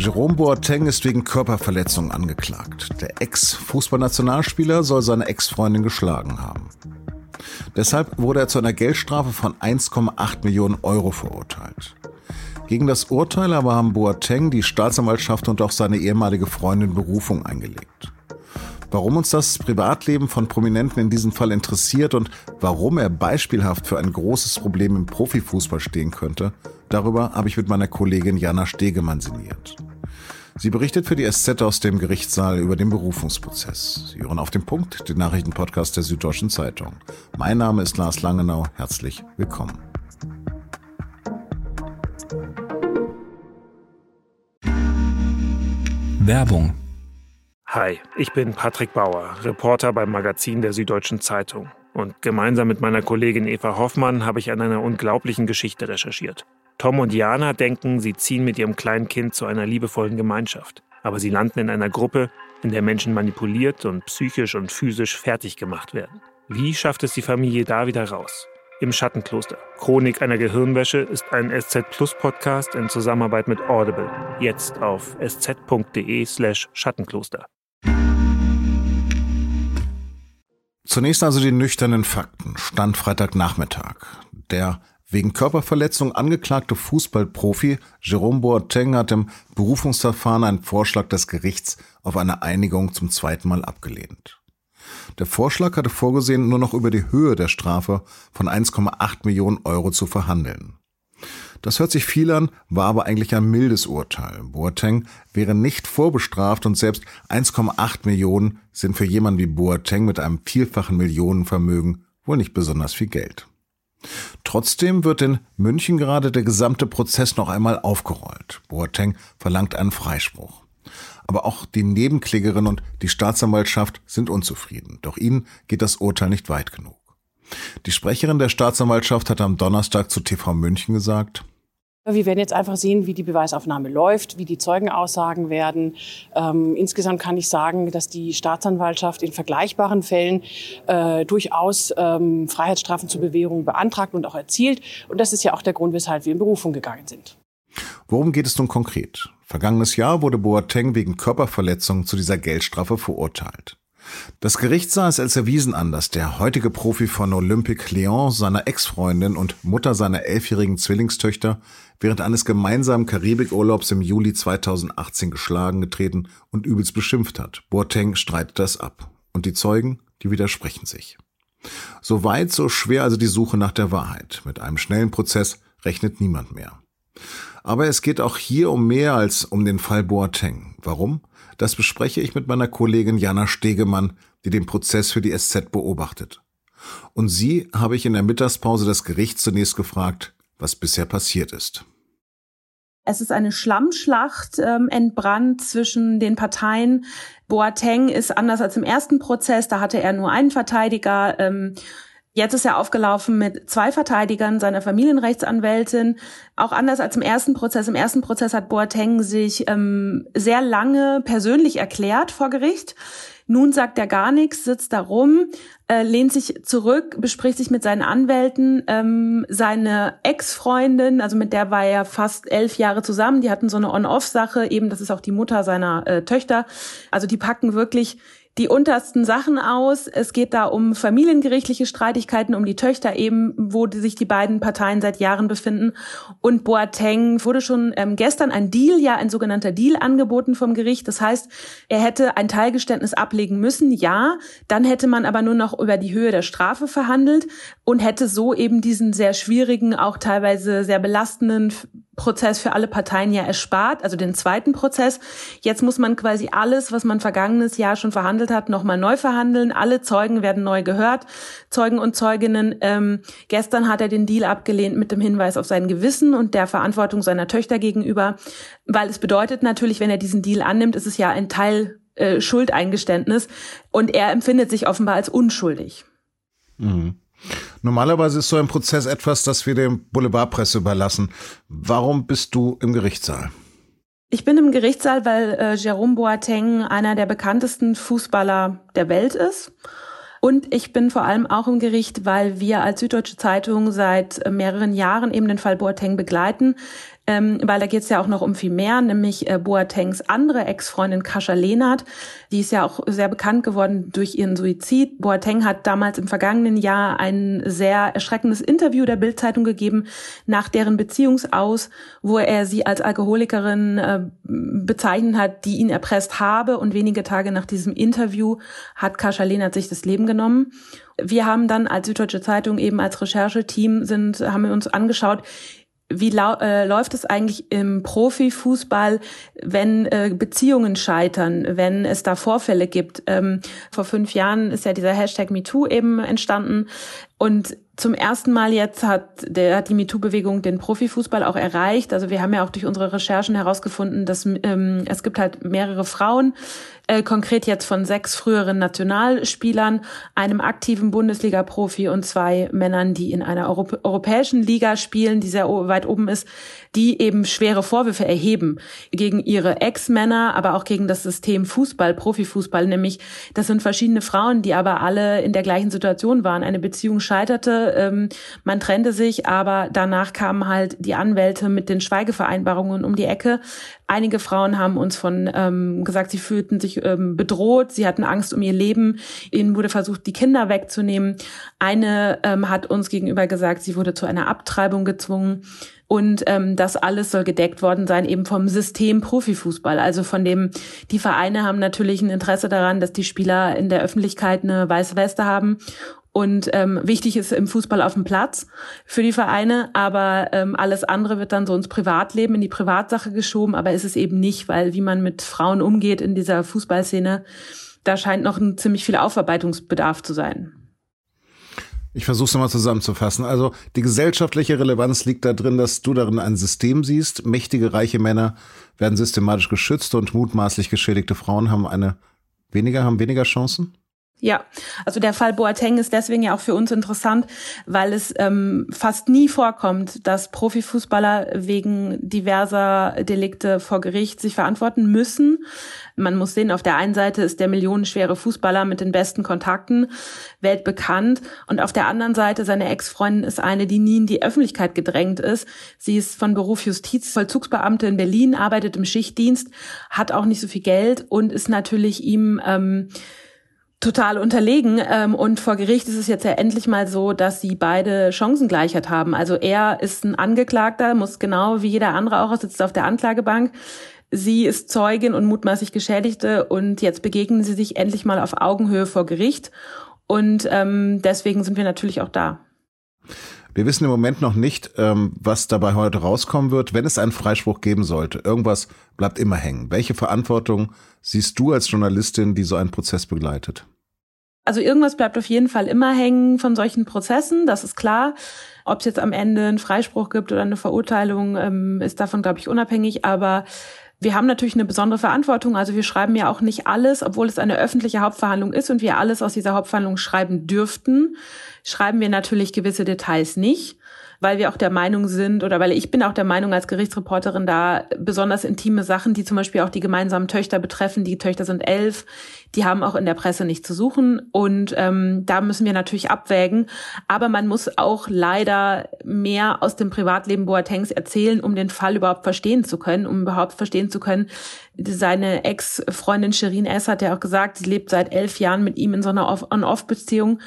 Jerome Boateng ist wegen Körperverletzung angeklagt. Der Ex-Fußballnationalspieler soll seine Ex-Freundin geschlagen haben. Deshalb wurde er zu einer Geldstrafe von 1,8 Millionen Euro verurteilt. Gegen das Urteil aber haben Boateng, die Staatsanwaltschaft und auch seine ehemalige Freundin Berufung eingelegt. Warum uns das Privatleben von Prominenten in diesem Fall interessiert und warum er beispielhaft für ein großes Problem im Profifußball stehen könnte, darüber habe ich mit meiner Kollegin Jana Stegemann sinniert. Sie berichtet für die SZ aus dem Gerichtssaal über den Berufungsprozess. Sie hören auf den Punkt, den Nachrichtenpodcast der Süddeutschen Zeitung. Mein Name ist Lars Langenau. Herzlich willkommen. Werbung Hi, ich bin Patrick Bauer, Reporter beim Magazin der Süddeutschen Zeitung. Und gemeinsam mit meiner Kollegin Eva Hoffmann habe ich an einer unglaublichen Geschichte recherchiert. Tom und Jana denken, sie ziehen mit ihrem kleinen Kind zu einer liebevollen Gemeinschaft. Aber sie landen in einer Gruppe, in der Menschen manipuliert und psychisch und physisch fertig gemacht werden. Wie schafft es die Familie da wieder raus? Im Schattenkloster. Chronik einer Gehirnwäsche ist ein SZ Plus Podcast in Zusammenarbeit mit Audible. Jetzt auf sz.de slash Schattenkloster. Zunächst also die nüchternen Fakten. Stand Freitagnachmittag. Der wegen Körperverletzung angeklagte Fußballprofi Jerome Boateng hat im Berufungsverfahren einen Vorschlag des Gerichts auf eine Einigung zum zweiten Mal abgelehnt. Der Vorschlag hatte vorgesehen, nur noch über die Höhe der Strafe von 1,8 Millionen Euro zu verhandeln. Das hört sich viel an, war aber eigentlich ein mildes Urteil. Boateng wäre nicht vorbestraft und selbst 1,8 Millionen sind für jemanden wie Boateng mit einem vielfachen Millionenvermögen wohl nicht besonders viel Geld. Trotzdem wird in München gerade der gesamte Prozess noch einmal aufgerollt. Boateng verlangt einen Freispruch. Aber auch die Nebenklägerin und die Staatsanwaltschaft sind unzufrieden. Doch ihnen geht das Urteil nicht weit genug. Die Sprecherin der Staatsanwaltschaft hat am Donnerstag zu TV München gesagt, wir werden jetzt einfach sehen, wie die Beweisaufnahme läuft, wie die Zeugenaussagen werden. Ähm, insgesamt kann ich sagen, dass die Staatsanwaltschaft in vergleichbaren Fällen äh, durchaus ähm, Freiheitsstrafen zur Bewährung beantragt und auch erzielt. Und das ist ja auch der Grund, weshalb wir in Berufung gegangen sind. Worum geht es nun konkret? Vergangenes Jahr wurde Boateng wegen Körperverletzung zu dieser Geldstrafe verurteilt. Das Gericht sah es als erwiesen an, dass der heutige Profi von Olympique Lyon seiner Ex-Freundin und Mutter seiner elfjährigen Zwillingstöchter während eines gemeinsamen Karibikurlaubs im Juli 2018 geschlagen, getreten und übelst beschimpft hat. Boateng streitet das ab. Und die Zeugen, die widersprechen sich. So weit, so schwer also die Suche nach der Wahrheit. Mit einem schnellen Prozess rechnet niemand mehr. Aber es geht auch hier um mehr als um den Fall Boateng. Warum? Das bespreche ich mit meiner Kollegin Jana Stegemann, die den Prozess für die SZ beobachtet. Und sie habe ich in der Mittagspause des Gerichts zunächst gefragt, was bisher passiert ist. Es ist eine Schlammschlacht ähm, entbrannt zwischen den Parteien. Boateng ist anders als im ersten Prozess, da hatte er nur einen Verteidiger. Ähm, Jetzt ist er aufgelaufen mit zwei Verteidigern, seiner Familienrechtsanwältin. Auch anders als im ersten Prozess. Im ersten Prozess hat Boateng sich ähm, sehr lange persönlich erklärt vor Gericht. Nun sagt er gar nichts, sitzt da rum, äh, lehnt sich zurück, bespricht sich mit seinen Anwälten. Ähm, seine Ex-Freundin, also mit der war er fast elf Jahre zusammen, die hatten so eine On-Off-Sache, eben das ist auch die Mutter seiner äh, Töchter. Also die packen wirklich die untersten Sachen aus. Es geht da um familiengerichtliche Streitigkeiten, um die Töchter eben, wo sich die beiden Parteien seit Jahren befinden. Und Boateng wurde schon ähm, gestern ein Deal, ja ein sogenannter Deal angeboten vom Gericht. Das heißt, er hätte ein Teilgeständnis ablegen müssen, ja. Dann hätte man aber nur noch über die Höhe der Strafe verhandelt und hätte so eben diesen sehr schwierigen, auch teilweise sehr belastenden Prozess für alle Parteien ja erspart, also den zweiten Prozess. Jetzt muss man quasi alles, was man vergangenes Jahr schon verhandelt hat, nochmal neu verhandeln. Alle Zeugen werden neu gehört, Zeugen und Zeuginnen. Ähm, gestern hat er den Deal abgelehnt mit dem Hinweis auf sein Gewissen und der Verantwortung seiner Töchter gegenüber, weil es bedeutet natürlich, wenn er diesen Deal annimmt, ist es ja ein Teil äh, Schuldeingeständnis und er empfindet sich offenbar als unschuldig. Mhm. Normalerweise ist so ein Prozess etwas, das wir der Boulevardpresse überlassen. Warum bist du im Gerichtssaal? Ich bin im Gerichtssaal, weil äh, Jerome Boateng einer der bekanntesten Fußballer der Welt ist. Und ich bin vor allem auch im Gericht, weil wir als Süddeutsche Zeitung seit äh, mehreren Jahren eben den Fall Boateng begleiten. Ähm, weil da geht es ja auch noch um viel mehr, nämlich äh, Boatengs andere Ex-Freundin Kascha Lehnert. Die ist ja auch sehr bekannt geworden durch ihren Suizid. Boateng hat damals im vergangenen Jahr ein sehr erschreckendes Interview der Bildzeitung gegeben nach deren Beziehungsaus, wo er sie als Alkoholikerin äh, bezeichnet hat, die ihn erpresst habe. Und wenige Tage nach diesem Interview hat Kascha Lehnert sich das Leben genommen. Wir haben dann als Süddeutsche Zeitung eben als Rechercheteam sind, haben wir uns angeschaut, wie äh, läuft es eigentlich im Profifußball, wenn äh, Beziehungen scheitern, wenn es da Vorfälle gibt? Ähm, vor fünf Jahren ist ja dieser Hashtag MeToo eben entstanden. Und zum ersten Mal jetzt hat, der, hat die MeToo-Bewegung den Profifußball auch erreicht. Also wir haben ja auch durch unsere Recherchen herausgefunden, dass ähm, es gibt halt mehrere Frauen, äh, konkret jetzt von sechs früheren Nationalspielern, einem aktiven Bundesliga-Profi und zwei Männern, die in einer Europ europäischen Liga spielen, die sehr weit oben ist, die eben schwere Vorwürfe erheben gegen ihre Ex-Männer, aber auch gegen das System Fußball, Profifußball, nämlich das sind verschiedene Frauen, die aber alle in der gleichen Situation waren. Eine Beziehung scheiterte, ähm, man trennte sich, aber danach kamen halt die Anwälte mit den Schweigevereinbarungen um die Ecke. Einige Frauen haben uns von ähm, gesagt, sie fühlten sich ähm, bedroht, sie hatten Angst um ihr Leben, ihnen wurde versucht, die Kinder wegzunehmen. Eine ähm, hat uns gegenüber gesagt, sie wurde zu einer Abtreibung gezwungen. Und ähm, das alles soll gedeckt worden sein eben vom System Profifußball. Also von dem, die Vereine haben natürlich ein Interesse daran, dass die Spieler in der Öffentlichkeit eine weiße Weste haben. Und ähm, wichtig ist im Fußball auf dem Platz für die Vereine, aber ähm, alles andere wird dann so ins Privatleben, in die Privatsache geschoben, aber ist es eben nicht, weil wie man mit Frauen umgeht in dieser Fußballszene, da scheint noch ein ziemlich viel Aufarbeitungsbedarf zu sein. Ich versuche es nochmal zusammenzufassen. Also die gesellschaftliche Relevanz liegt da drin, dass du darin ein System siehst. Mächtige, reiche Männer werden systematisch geschützt und mutmaßlich geschädigte Frauen haben eine weniger, haben weniger Chancen? Ja, also der Fall Boateng ist deswegen ja auch für uns interessant, weil es ähm, fast nie vorkommt, dass Profifußballer wegen diverser Delikte vor Gericht sich verantworten müssen. Man muss sehen, auf der einen Seite ist der millionenschwere Fußballer mit den besten Kontakten weltbekannt und auf der anderen Seite seine Ex-Freundin ist eine, die nie in die Öffentlichkeit gedrängt ist. Sie ist von Beruf Justizvollzugsbeamte in Berlin, arbeitet im Schichtdienst, hat auch nicht so viel Geld und ist natürlich ihm ähm, total unterlegen. Ähm, und vor Gericht ist es jetzt ja endlich mal so, dass sie beide Chancengleichheit haben. Also er ist ein Angeklagter, muss genau wie jeder andere auch, sitzt auf der Anklagebank. Sie ist Zeugin und mutmaßlich Geschädigte und jetzt begegnen sie sich endlich mal auf Augenhöhe vor Gericht. Und ähm, deswegen sind wir natürlich auch da. Wir wissen im Moment noch nicht, ähm, was dabei heute rauskommen wird, wenn es einen Freispruch geben sollte. Irgendwas bleibt immer hängen. Welche Verantwortung siehst du als Journalistin, die so einen Prozess begleitet? Also irgendwas bleibt auf jeden Fall immer hängen von solchen Prozessen, das ist klar. Ob es jetzt am Ende einen Freispruch gibt oder eine Verurteilung, ähm, ist davon, glaube ich, unabhängig. Aber wir haben natürlich eine besondere Verantwortung. Also wir schreiben ja auch nicht alles, obwohl es eine öffentliche Hauptverhandlung ist und wir alles aus dieser Hauptverhandlung schreiben dürften, schreiben wir natürlich gewisse Details nicht weil wir auch der Meinung sind oder weil ich bin auch der Meinung als Gerichtsreporterin da besonders intime Sachen, die zum Beispiel auch die gemeinsamen Töchter betreffen. Die Töchter sind elf, die haben auch in der Presse nicht zu suchen und ähm, da müssen wir natürlich abwägen. Aber man muss auch leider mehr aus dem Privatleben Boatengs erzählen, um den Fall überhaupt verstehen zu können, um überhaupt verstehen zu können. Seine Ex-Freundin Shirin S. hat ja auch gesagt, sie lebt seit elf Jahren mit ihm in so einer On-Off-Beziehung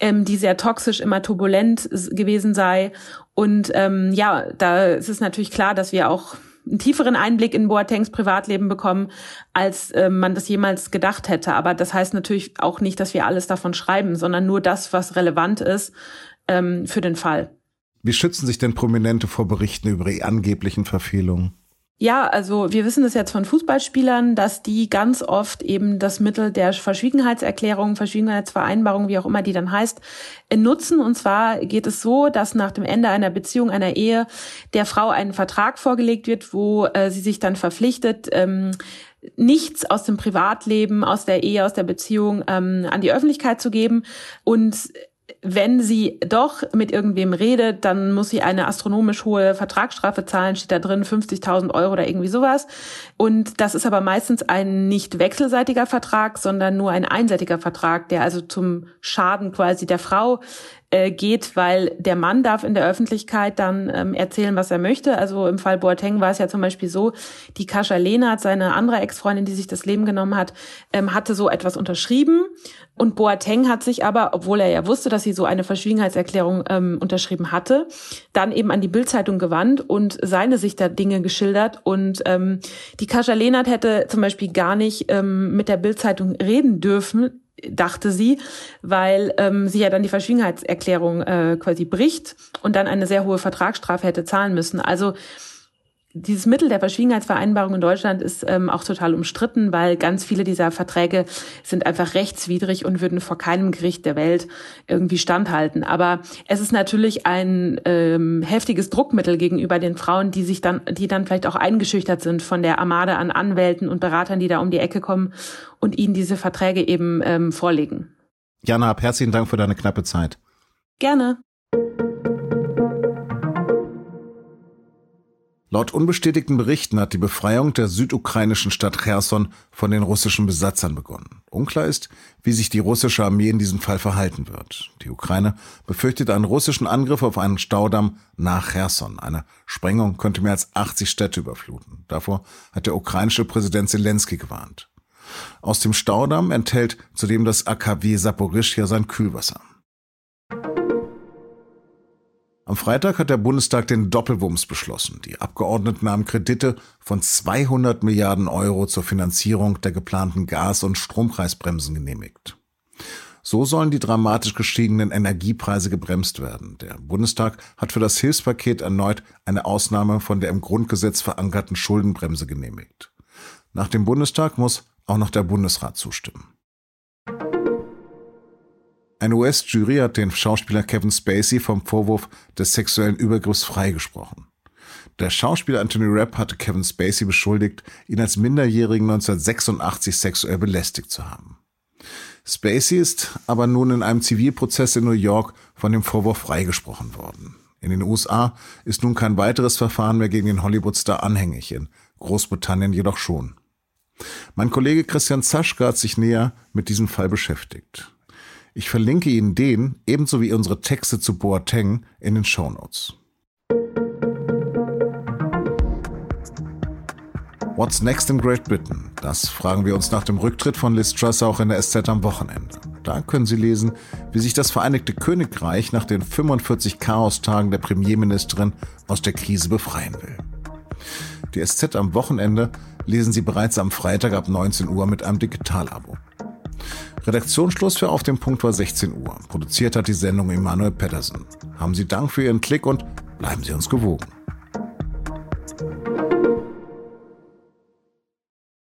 ähm, die sehr toxisch, immer turbulent gewesen sei. Und ähm, ja, da ist es natürlich klar, dass wir auch einen tieferen Einblick in Boatengs Privatleben bekommen, als äh, man das jemals gedacht hätte. Aber das heißt natürlich auch nicht, dass wir alles davon schreiben, sondern nur das, was relevant ist ähm, für den Fall. Wie schützen sich denn Prominente vor Berichten über ihre angeblichen Verfehlungen? Ja, also wir wissen das jetzt von Fußballspielern, dass die ganz oft eben das Mittel der Verschwiegenheitserklärung, Verschwiegenheitsvereinbarung, wie auch immer die dann heißt, nutzen. Und zwar geht es so, dass nach dem Ende einer Beziehung, einer Ehe, der Frau ein Vertrag vorgelegt wird, wo äh, sie sich dann verpflichtet, ähm, nichts aus dem Privatleben, aus der Ehe, aus der Beziehung ähm, an die Öffentlichkeit zu geben und wenn sie doch mit irgendwem redet, dann muss sie eine astronomisch hohe Vertragsstrafe zahlen, steht da drin 50.000 Euro oder irgendwie sowas. Und das ist aber meistens ein nicht wechselseitiger Vertrag, sondern nur ein einseitiger Vertrag, der also zum Schaden quasi der Frau äh, geht, weil der Mann darf in der Öffentlichkeit dann ähm, erzählen, was er möchte. Also im Fall Boateng war es ja zum Beispiel so, die Kascha Lehnert, seine andere Ex-Freundin, die sich das Leben genommen hat, ähm, hatte so etwas unterschrieben. Und Boateng hat sich aber, obwohl er ja wusste, dass sie so eine Verschwiegenheitserklärung ähm, unterschrieben hatte, dann eben an die Bildzeitung gewandt und seine Sicht der Dinge geschildert. Und ähm, die Kascha Lehnert hätte zum Beispiel gar nicht ähm, mit der Bildzeitung reden dürfen, dachte sie, weil ähm, sie ja dann die Verschwiegenheitserklärung äh, quasi bricht und dann eine sehr hohe Vertragsstrafe hätte zahlen müssen. Also dieses Mittel der Verschwiegenheitsvereinbarung in Deutschland ist ähm, auch total umstritten, weil ganz viele dieser Verträge sind einfach rechtswidrig und würden vor keinem Gericht der Welt irgendwie standhalten. Aber es ist natürlich ein ähm, heftiges Druckmittel gegenüber den Frauen, die sich dann, die dann vielleicht auch eingeschüchtert sind von der Armade an Anwälten und Beratern, die da um die Ecke kommen und ihnen diese Verträge eben ähm, vorlegen. Jana, herzlichen Dank für deine knappe Zeit. Gerne. Laut unbestätigten Berichten hat die Befreiung der südukrainischen Stadt Cherson von den russischen Besatzern begonnen. Unklar ist, wie sich die russische Armee in diesem Fall verhalten wird. Die Ukraine befürchtet einen russischen Angriff auf einen Staudamm nach Cherson. Eine Sprengung könnte mehr als 80 Städte überfluten. Davor hat der ukrainische Präsident Zelensky gewarnt. Aus dem Staudamm enthält zudem das AKW Saporischja sein Kühlwasser. Am Freitag hat der Bundestag den Doppelwumms beschlossen. Die Abgeordneten haben Kredite von 200 Milliarden Euro zur Finanzierung der geplanten Gas- und Strompreisbremsen genehmigt. So sollen die dramatisch gestiegenen Energiepreise gebremst werden. Der Bundestag hat für das Hilfspaket erneut eine Ausnahme von der im Grundgesetz verankerten Schuldenbremse genehmigt. Nach dem Bundestag muss auch noch der Bundesrat zustimmen. Eine US-Jury hat den Schauspieler Kevin Spacey vom Vorwurf des sexuellen Übergriffs freigesprochen. Der Schauspieler Anthony Rapp hatte Kevin Spacey beschuldigt, ihn als Minderjährigen 1986 sexuell belästigt zu haben. Spacey ist aber nun in einem Zivilprozess in New York von dem Vorwurf freigesprochen worden. In den USA ist nun kein weiteres Verfahren mehr gegen den Hollywoodstar anhängig, in Großbritannien jedoch schon. Mein Kollege Christian Zaschka hat sich näher mit diesem Fall beschäftigt. Ich verlinke Ihnen den, ebenso wie unsere Texte zu Boateng, in den Show Notes. What's next in Great Britain? Das fragen wir uns nach dem Rücktritt von Liz Truss auch in der SZ am Wochenende. Da können Sie lesen, wie sich das Vereinigte Königreich nach den 45 Chaostagen der Premierministerin aus der Krise befreien will. Die SZ am Wochenende lesen Sie bereits am Freitag ab 19 Uhr mit einem Digitalabo. Redaktionsschluss für Auf dem Punkt war 16 Uhr. Produziert hat die Sendung Emanuel Pedersen. Haben Sie Dank für Ihren Klick und bleiben Sie uns gewogen.